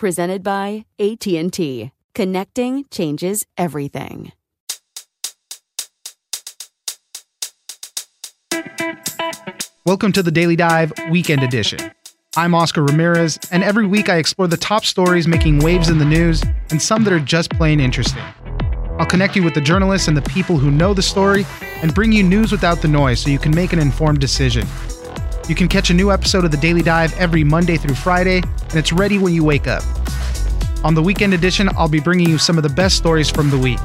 presented by AT&T. Connecting changes everything. Welcome to the Daily Dive Weekend Edition. I'm Oscar Ramirez, and every week I explore the top stories making waves in the news and some that are just plain interesting. I'll connect you with the journalists and the people who know the story and bring you news without the noise so you can make an informed decision. You can catch a new episode of the Daily Dive every Monday through Friday, and it's ready when you wake up. On the weekend edition, I'll be bringing you some of the best stories from the week.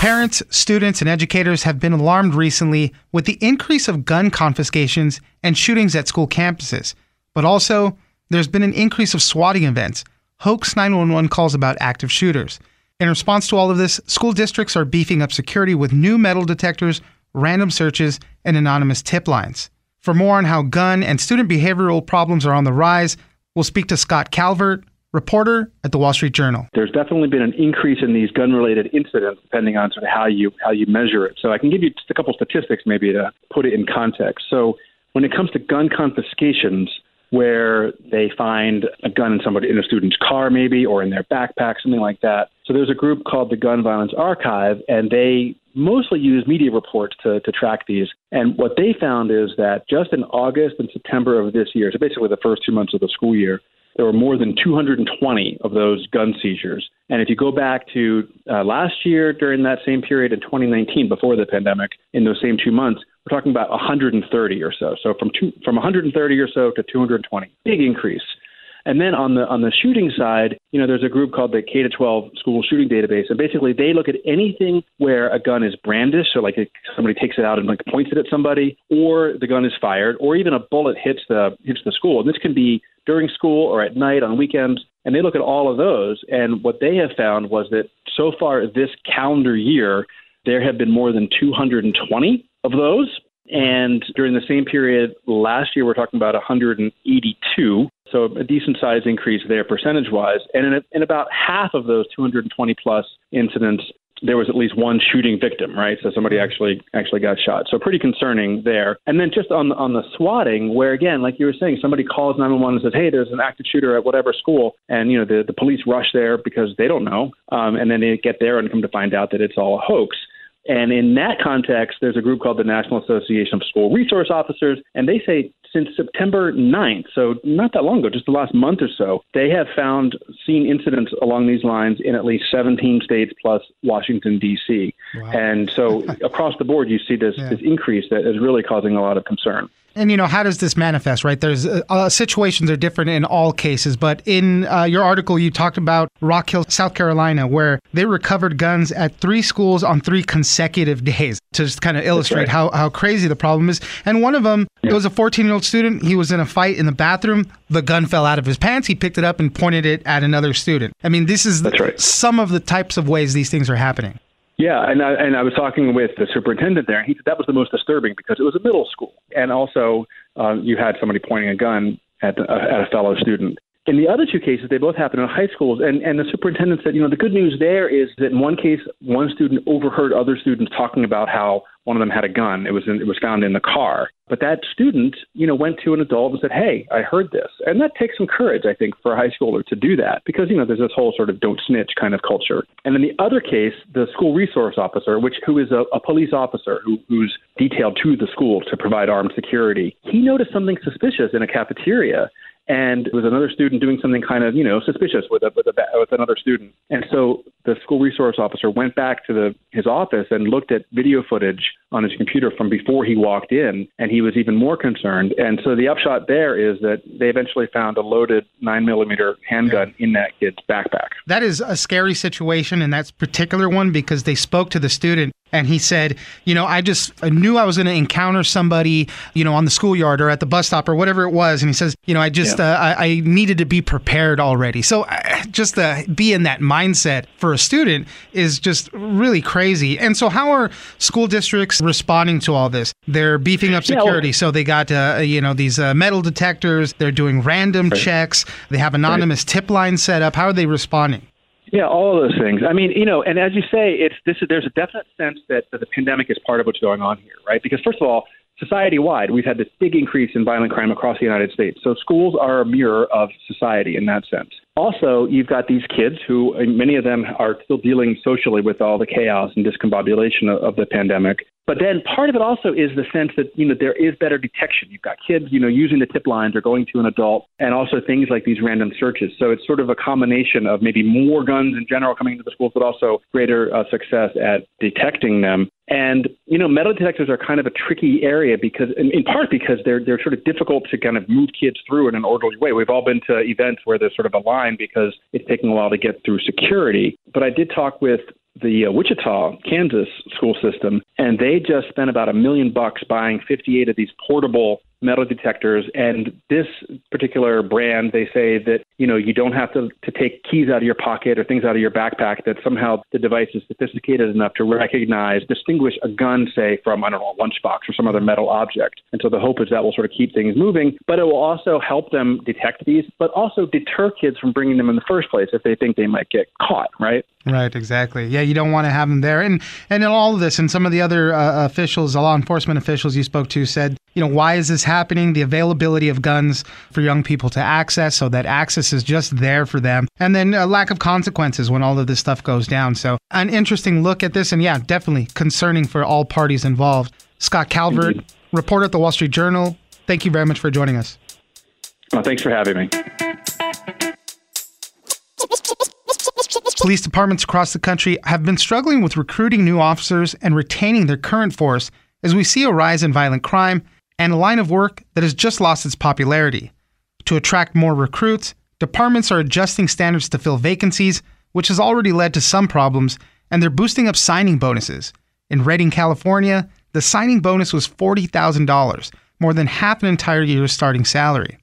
Parents, students, and educators have been alarmed recently with the increase of gun confiscations and shootings at school campuses. But also, there's been an increase of swatting events, hoax 911 calls about active shooters. In response to all of this, school districts are beefing up security with new metal detectors random searches, and anonymous tip lines. For more on how gun and student behavioral problems are on the rise, we'll speak to Scott Calvert, reporter at the Wall Street Journal. There's definitely been an increase in these gun-related incidents, depending on sort of how you how you measure it. So I can give you just a couple statistics, maybe to put it in context. So when it comes to gun confiscations, where they find a gun in somebody in a student's car, maybe, or in their backpack, something like that. So there's a group called the Gun Violence Archive, and they mostly use media reports to, to track these. And what they found is that just in August and September of this year, so basically the first two months of the school year, there were more than 220 of those gun seizures. And if you go back to uh, last year during that same period in 2019, before the pandemic, in those same two months, we're talking about 130 or so. So from two, from 130 or so to 220, big increase. And then on the on the shooting side, you know, there's a group called the K to 12 School Shooting Database, and basically they look at anything where a gun is brandished, so like somebody takes it out and like points it at somebody, or the gun is fired, or even a bullet hits the hits the school. And this can be during school or at night on weekends. And they look at all of those, and what they have found was that so far this calendar year, there have been more than 220 of those. And during the same period last year, we're talking about 182. So a decent size increase there percentage wise. And in, in about half of those 220 plus incidents, there was at least one shooting victim, right? So somebody actually actually got shot. So pretty concerning there. And then just on the, on the swatting, where again, like you were saying, somebody calls 911 and says, "Hey, there's an active shooter at whatever school," and you know the the police rush there because they don't know, um, and then they get there and come to find out that it's all a hoax. And in that context, there's a group called the National Association of School Resource Officers, and they say since September 9th, so not that long ago, just the last month or so, they have found seen incidents along these lines in at least 17 states plus Washington D.C. Wow. And so across the board, you see this, yeah. this increase that is really causing a lot of concern. And you know, how does this manifest? Right, there's uh, uh, situations are different in all cases, but in uh, your article, you talked about Rock Hill, South Carolina, where they recovered guns at three schools on three consecutive days to just kind of illustrate right. how how crazy the problem is. And one of them, yeah. it was a 14 year old student. He was in a fight in the bathroom. The gun fell out of his pants. He picked it up and pointed it at another student. I mean, this is right. some of the types of ways these things are happening. Yeah, and I, and I was talking with the superintendent there, and he said that was the most disturbing because it was a middle school, and also uh, you had somebody pointing a gun at, uh, at a fellow student. In the other two cases, they both happened in high schools, and, and the superintendent said, you know, the good news there is that in one case, one student overheard other students talking about how one of them had a gun. It was in, it was found in the car. But that student, you know, went to an adult and said, "Hey, I heard this," and that takes some courage, I think, for a high schooler to do that because you know there's this whole sort of "don't snitch" kind of culture. And in the other case, the school resource officer, which who is a, a police officer who, who's detailed to the school to provide armed security, he noticed something suspicious in a cafeteria and there was another student doing something kind of, you know, suspicious with a, with a with another student. And so the school resource officer went back to the his office and looked at video footage on his computer from before he walked in, and he was even more concerned. And so the upshot there is that they eventually found a loaded nine millimeter handgun in that kid's backpack. That is a scary situation in that particular one because they spoke to the student and he said, you know, I just I knew I was going to encounter somebody, you know, on the schoolyard or at the bus stop or whatever it was. And he says, you know, I just, yeah. uh, I, I, needed to be prepared already. So uh, just to be in that mindset for a student is just really crazy. And so, how are school districts responding to all this? They're beefing up security. Yeah, well, so they got, uh, you know, these uh, metal detectors. They're doing random right. checks. They have anonymous right. tip lines set up. How are they responding? Yeah, all of those things. I mean, you know, and as you say, it's this. There's a definite sense that, that the pandemic is part of what's going on here, right? Because first of all, society wide, we've had this big increase in violent crime across the United States. So schools are a mirror of society in that sense. Also, you've got these kids who, many of them are still dealing socially with all the chaos and discombobulation of, of the pandemic. But then part of it also is the sense that you know there is better detection. You've got kids, you know, using the tip lines or going to an adult, and also things like these random searches. So it's sort of a combination of maybe more guns in general coming into the schools, but also greater uh, success at detecting them. And you know, metal detectors are kind of a tricky area because, in, in part, because they're they're sort of difficult to kind of move kids through in an orderly way. We've all been to events where there's sort of a line because it's taking a while to get through security. But I did talk with the uh, Wichita, Kansas school system, and they just spent about a million bucks buying 58 of these portable metal detectors. And this particular brand, they say that you know you don't have to to take keys out of your pocket or things out of your backpack. That somehow the device is sophisticated enough to recognize, distinguish a gun, say from I don't know a lunchbox or some other metal object. And so the hope is that will sort of keep things moving, but it will also help them detect these, but also deter kids from bringing them in the first place if they think they might get caught. Right. Right, exactly. Yeah, you don't want to have them there. And and in all of this, and some of the other uh, officials, law enforcement officials you spoke to said, you know, why is this happening? The availability of guns for young people to access, so that access is just there for them, and then a lack of consequences when all of this stuff goes down. So an interesting look at this, and yeah, definitely concerning for all parties involved. Scott Calvert, reporter at the Wall Street Journal. Thank you very much for joining us. Well, thanks for having me. Police departments across the country have been struggling with recruiting new officers and retaining their current force as we see a rise in violent crime and a line of work that has just lost its popularity. To attract more recruits, departments are adjusting standards to fill vacancies, which has already led to some problems, and they're boosting up signing bonuses. In Redding, California, the signing bonus was $40,000, more than half an entire year's starting salary.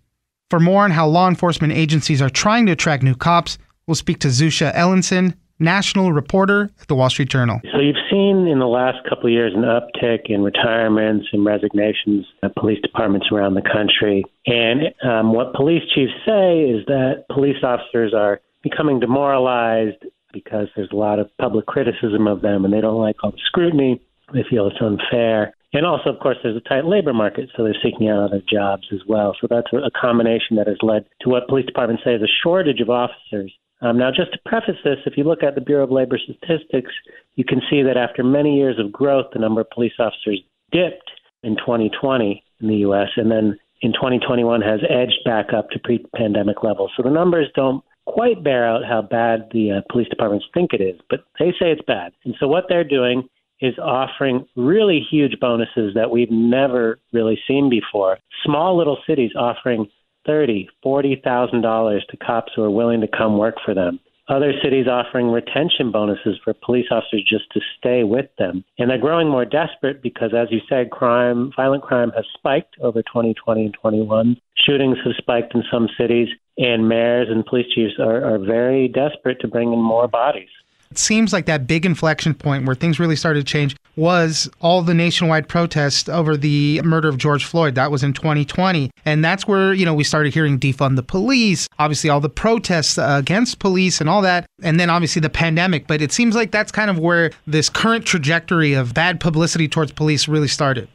For more on how law enforcement agencies are trying to attract new cops, We'll speak to Zusha Elinson, national reporter at the Wall Street Journal. So you've seen in the last couple of years an uptick in retirements and resignations at police departments around the country. And um, what police chiefs say is that police officers are becoming demoralized because there's a lot of public criticism of them and they don't like all the scrutiny. They feel it's unfair. And also, of course, there's a tight labor market, so they're seeking out other jobs as well. So that's a combination that has led to what police departments say is a shortage of officers um, now, just to preface this, if you look at the Bureau of Labor Statistics, you can see that after many years of growth, the number of police officers dipped in 2020 in the U.S. and then in 2021 has edged back up to pre-pandemic levels. So the numbers don't quite bear out how bad the uh, police departments think it is, but they say it's bad. And so what they're doing is offering really huge bonuses that we've never really seen before. Small little cities offering thirty, forty thousand dollars to cops who are willing to come work for them. Other cities offering retention bonuses for police officers just to stay with them. And they're growing more desperate because, as you said, crime, violent crime has spiked over 2020 and 21. Shootings have spiked in some cities, and mayors and police chiefs are, are very desperate to bring in more bodies. It seems like that big inflection point where things really started to change was all the nationwide protests over the murder of George Floyd. That was in 2020. And that's where, you know, we started hearing defund the police, obviously all the protests against police and all that. And then obviously the pandemic. But it seems like that's kind of where this current trajectory of bad publicity towards police really started.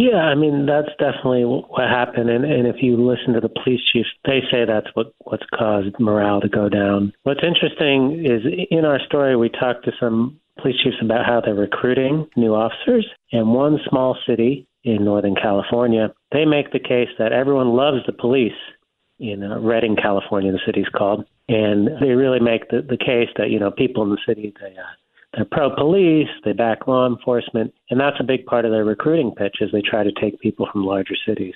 Yeah, I mean that's definitely what happened, and, and if you listen to the police chiefs, they say that's what what's caused morale to go down. What's interesting is in our story we talked to some police chiefs about how they're recruiting new officers, and one small city in Northern California, they make the case that everyone loves the police, in uh, Redding, California, the city's called, and they really make the, the case that you know people in the city they uh, they're pro police, they back law enforcement, and that's a big part of their recruiting pitch as they try to take people from larger cities.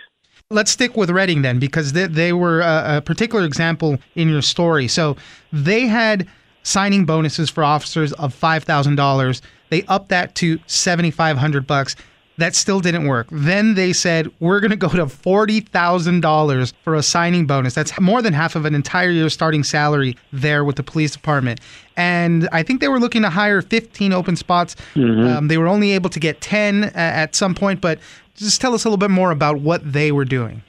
Let's stick with Redding then, because they, they were a, a particular example in your story. So they had signing bonuses for officers of five thousand dollars. They upped that to seventy five hundred bucks. That still didn't work. Then they said, we're going to go to $40,000 for a signing bonus. That's more than half of an entire year's starting salary there with the police department. And I think they were looking to hire 15 open spots. Mm-hmm. Um, they were only able to get 10 at some point, but just tell us a little bit more about what they were doing.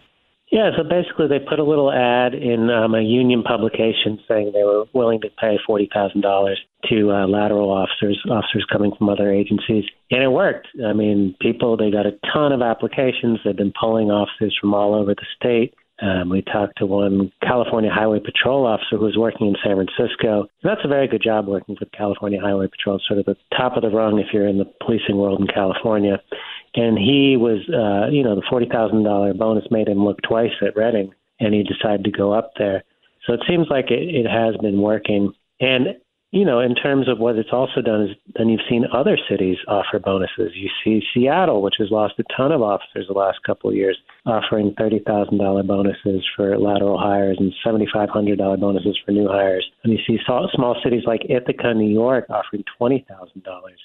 Yeah, so basically they put a little ad in um, a union publication saying they were willing to pay forty thousand dollars to uh, lateral officers, officers coming from other agencies, and it worked. I mean, people they got a ton of applications. They've been pulling officers from all over the state. Um, we talked to one California Highway Patrol officer who was working in San Francisco. And that's a very good job working for California Highway Patrol, sort of the top of the rung if you're in the policing world in California and he was, uh, you know, the forty thousand dollar bonus made him look twice at Redding, and he decided to go up there. So it seems like it, it has been working. And you know, in terms of what it's also done is then you've seen other cities offer bonuses. You see Seattle, which has lost a ton of officers the last couple of years, offering thirty thousand dollar bonuses for lateral hires and seventy five hundred dollar bonuses for new hires. And you see small cities like Ithaca, New York, offering twenty thousand dollars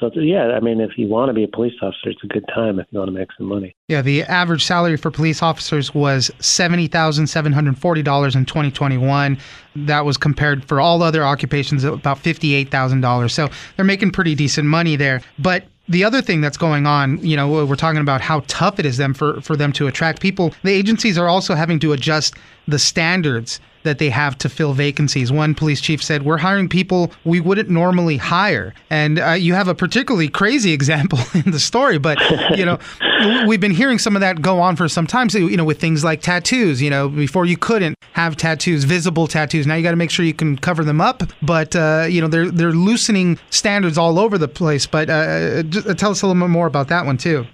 so yeah, I mean, if you want to be a police officer, it's a good time if you want to make some money. Yeah, the average salary for police officers was seventy thousand seven hundred forty dollars in 2021. That was compared for all other occupations at about fifty-eight thousand dollars. So they're making pretty decent money there. But the other thing that's going on, you know, we're talking about how tough it is them for, for them to attract people. The agencies are also having to adjust the standards that they have to fill vacancies. One police chief said, We're hiring people we wouldn't normally hire. And uh, you have a particularly crazy example in the story, but, you know, we've been hearing some of that go on for some time. So, you know, with things like tattoos, you know, before you couldn't have tattoos, visible tattoos. Now you got to make sure you can cover them up. But, uh, you know, they're, they're loosening standards all over the place. But uh, just, uh, tell us a little bit more about that one, too.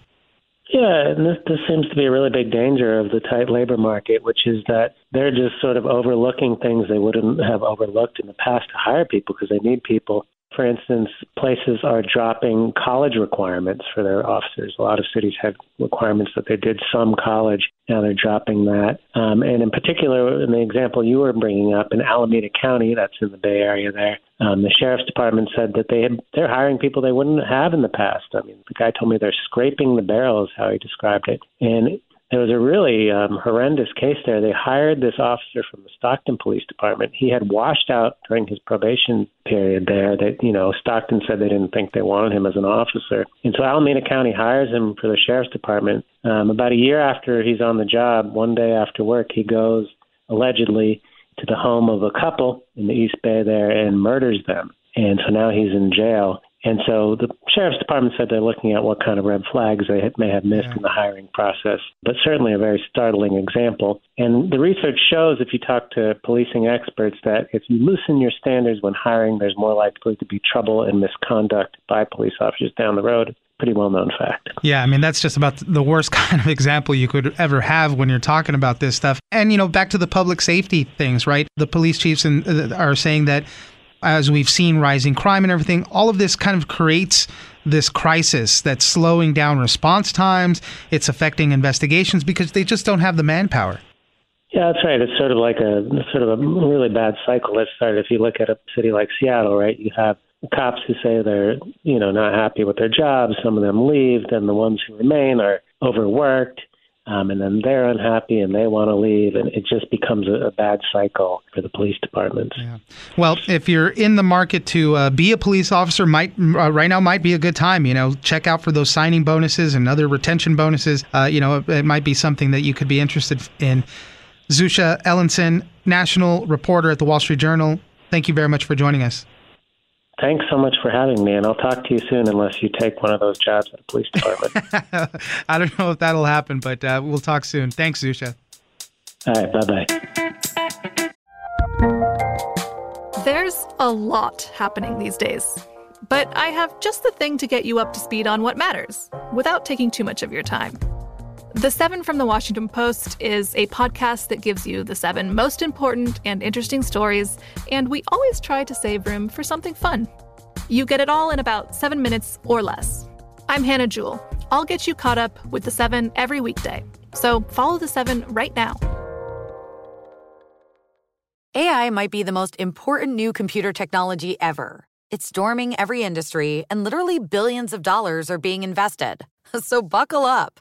Yeah, and this, this seems to be a really big danger of the tight labor market, which is that they're just sort of overlooking things they wouldn't have overlooked in the past to hire people because they need people. For instance, places are dropping college requirements for their officers. A lot of cities had requirements that they did some college. Now they're dropping that. Um, and in particular, in the example you were bringing up in Alameda County, that's in the Bay Area there, um, the sheriff's department said that they had, they're hiring people they wouldn't have in the past. I mean, the guy told me they're scraping the barrel, is how he described it. And there was a really um, horrendous case there. They hired this officer from the Stockton Police Department. He had washed out during his probation period there. That you know, Stockton said they didn't think they wanted him as an officer, and so Alameda County hires him for the sheriff's department. Um, about a year after he's on the job, one day after work, he goes allegedly to the home of a couple in the East Bay there and murders them. And so now he's in jail. And so the sheriff's department said they're looking at what kind of red flags they may have missed yeah. in the hiring process, but certainly a very startling example. And the research shows, if you talk to policing experts, that if you loosen your standards when hiring, there's more likely to be trouble and misconduct by police officers down the road pretty well known fact. Yeah, I mean, that's just about the worst kind of example you could ever have when you're talking about this stuff. And, you know, back to the public safety things, right? The police chiefs in, uh, are saying that as we've seen rising crime and everything, all of this kind of creates this crisis that's slowing down response times. It's affecting investigations because they just don't have the manpower. Yeah, that's right. It's sort of like a sort of a really bad cycle that started. If you look at a city like Seattle, right, you have cops who say they're you know not happy with their jobs. Some of them leave. Then the ones who remain are overworked um, and then they're unhappy and they want to leave, and it just becomes a, a bad cycle for the police departments. Yeah. Well, if you're in the market to uh, be a police officer, might uh, right now might be a good time. You know, check out for those signing bonuses and other retention bonuses. Uh, you know, it, it, might be something that you could be interested in. Zusha Elinson, national reporter at the Wall Street Journal. Thank you very much for joining us. Thanks so much for having me, and I'll talk to you soon unless you take one of those jobs at a police department. I don't know if that'll happen, but uh, we'll talk soon. Thanks, Zusha. All right, bye bye. There's a lot happening these days, but I have just the thing to get you up to speed on what matters without taking too much of your time. The Seven from the Washington Post is a podcast that gives you the seven most important and interesting stories, and we always try to save room for something fun. You get it all in about seven minutes or less. I'm Hannah Jewell. I'll get you caught up with the seven every weekday. So follow the seven right now. AI might be the most important new computer technology ever. It's storming every industry, and literally billions of dollars are being invested. So buckle up.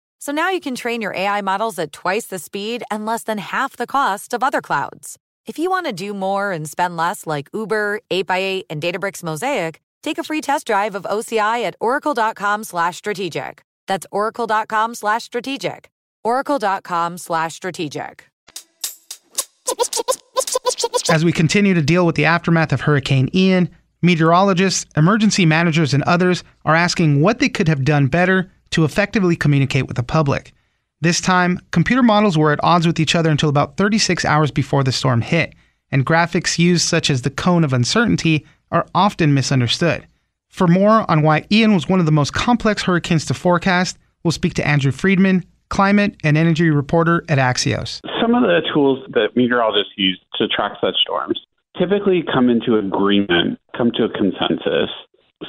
So now you can train your AI models at twice the speed and less than half the cost of other clouds. If you want to do more and spend less like Uber, 8x8, and Databricks Mosaic, take a free test drive of OCI at oracle.com slash strategic. That's oracle.com slash strategic. oracle.com slash strategic. As we continue to deal with the aftermath of Hurricane Ian, meteorologists, emergency managers, and others are asking what they could have done better to effectively communicate with the public. This time, computer models were at odds with each other until about 36 hours before the storm hit, and graphics used such as the cone of uncertainty are often misunderstood. For more on why Ian was one of the most complex hurricanes to forecast, we'll speak to Andrew Freedman, climate and energy reporter at Axios. Some of the tools that meteorologists use to track such storms typically come into agreement, come to a consensus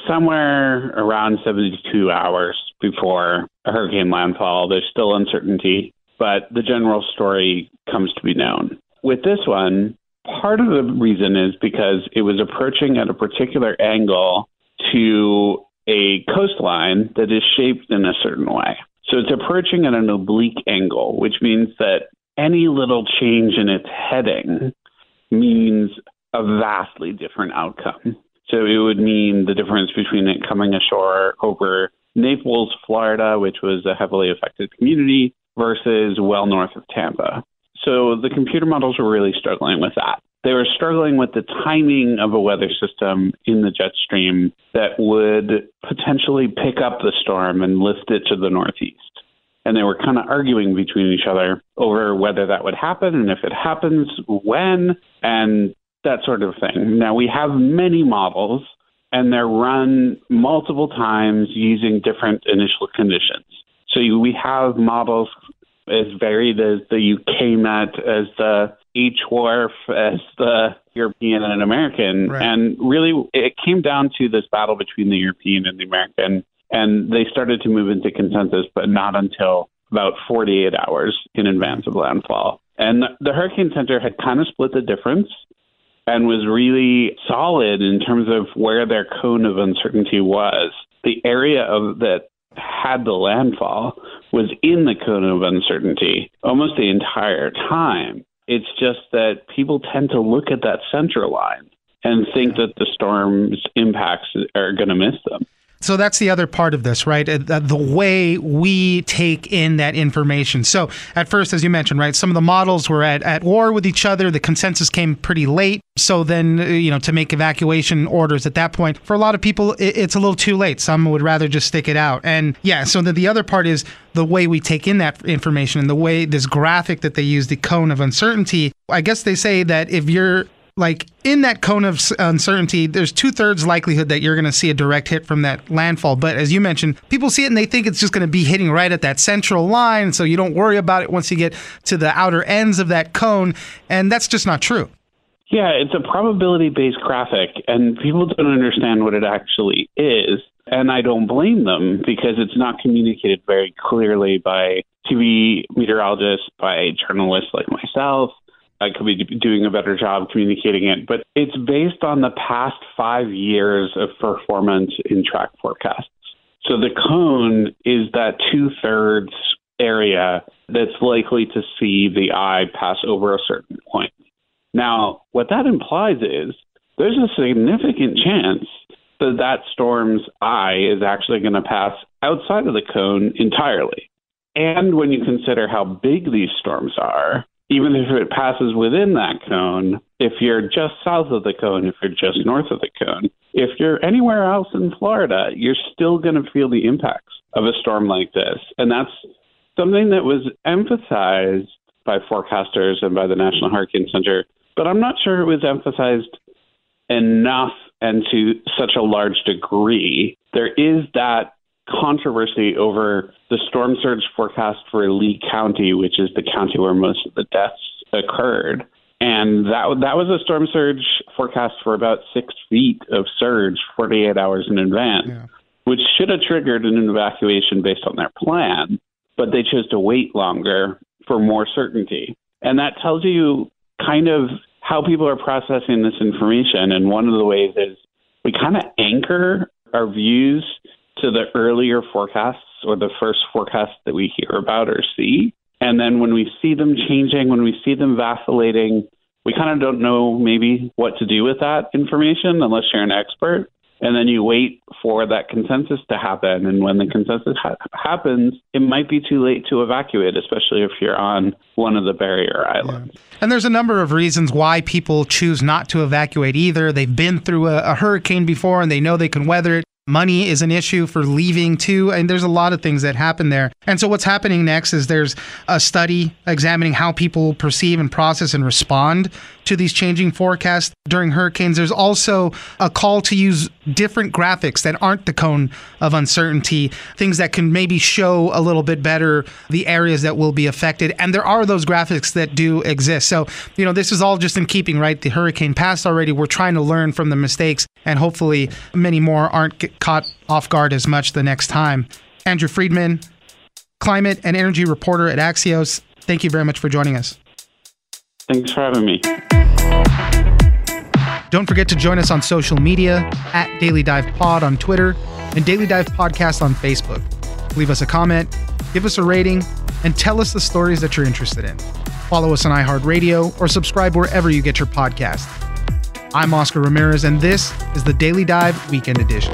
somewhere around 72 hours before a hurricane landfall. There's still uncertainty, but the general story comes to be known. With this one, part of the reason is because it was approaching at a particular angle to a coastline that is shaped in a certain way. So it's approaching at an oblique angle, which means that any little change in its heading means a vastly different outcome. So it would mean the difference between it coming ashore over Naples, Florida, which was a heavily affected community, versus well north of Tampa. So the computer models were really struggling with that. They were struggling with the timing of a weather system in the jet stream that would potentially pick up the storm and lift it to the northeast. And they were kind of arguing between each other over whether that would happen and if it happens, when. And that sort of thing. Now, we have many models, and they're run multiple times using different initial conditions. So we have models as varied as the UK Met, as the HWRF, as the European and American. Right. And really, it came down to this battle between the European and the American. And they started to move into consensus, but not until about 48 hours in advance of landfall. And the Hurricane Center had kind of split the difference and was really solid in terms of where their cone of uncertainty was. The area of that had the landfall was in the cone of uncertainty almost the entire time. It's just that people tend to look at that central line and think that the storm's impacts are going to miss them. So that's the other part of this, right? Uh, the way we take in that information. So at first, as you mentioned, right, some of the models were at, at war with each other. The consensus came pretty late. So then, uh, you know, to make evacuation orders at that point, for a lot of people, it's a little too late. Some would rather just stick it out. And yeah, so the, the other part is the way we take in that information and the way this graphic that they use, the cone of uncertainty. I guess they say that if you're like in that cone of uncertainty, there's two thirds likelihood that you're going to see a direct hit from that landfall. But as you mentioned, people see it and they think it's just going to be hitting right at that central line. So you don't worry about it once you get to the outer ends of that cone. And that's just not true. Yeah, it's a probability based graphic, and people don't understand what it actually is. And I don't blame them because it's not communicated very clearly by TV meteorologists, by journalists like myself I could be doing a better job communicating it, but it's based on the past five years of performance in track forecasts. So the cone is that two thirds area that's likely to see the eye pass over a certain point. Now, what that implies is there's a significant chance that that storm's eye is actually going to pass outside of the cone entirely. And when you consider how big these storms are, even if it passes within that cone, if you're just south of the cone, if you're just north of the cone, if you're anywhere else in Florida, you're still going to feel the impacts of a storm like this. And that's something that was emphasized by forecasters and by the National Hurricane Center, but I'm not sure it was emphasized enough and to such a large degree. There is that controversy over the storm surge forecast for Lee County, which is the county where most of the deaths occurred. And that that was a storm surge forecast for about six feet of surge 48 hours in advance, yeah. which should have triggered an evacuation based on their plan. But they chose to wait longer for more certainty. And that tells you kind of how people are processing this information. And one of the ways is we kind of anchor our views to the earlier forecasts or the first forecasts that we hear about or see. And then when we see them changing, when we see them vacillating, we kind of don't know maybe what to do with that information unless you're an expert and then you wait for that consensus to happen. And when the consensus ha- happens, it might be too late to evacuate, especially if you're on one of the barrier islands. Yeah. And there's a number of reasons why people choose not to evacuate either. They've been through a, a hurricane before and they know they can weather it. Money is an issue for leaving too, and there's a lot of things that happen there. And so, what's happening next is there's a study examining how people perceive and process and respond to these changing forecasts during hurricanes. There's also a call to use different graphics that aren't the cone of uncertainty, things that can maybe show a little bit better the areas that will be affected. And there are those graphics that do exist. So, you know, this is all just in keeping, right? The hurricane passed already. We're trying to learn from the mistakes, and hopefully, many more aren't caught off guard as much the next time. Andrew Freedman, climate and energy reporter at Axios, thank you very much for joining us. Thanks for having me. Don't forget to join us on social media at Daily Dive Pod on Twitter and Daily Dive Podcast on Facebook. Leave us a comment, give us a rating, and tell us the stories that you're interested in. Follow us on iHeartRadio or subscribe wherever you get your podcast. I'm Oscar Ramirez, and this is the Daily Dive Weekend Edition.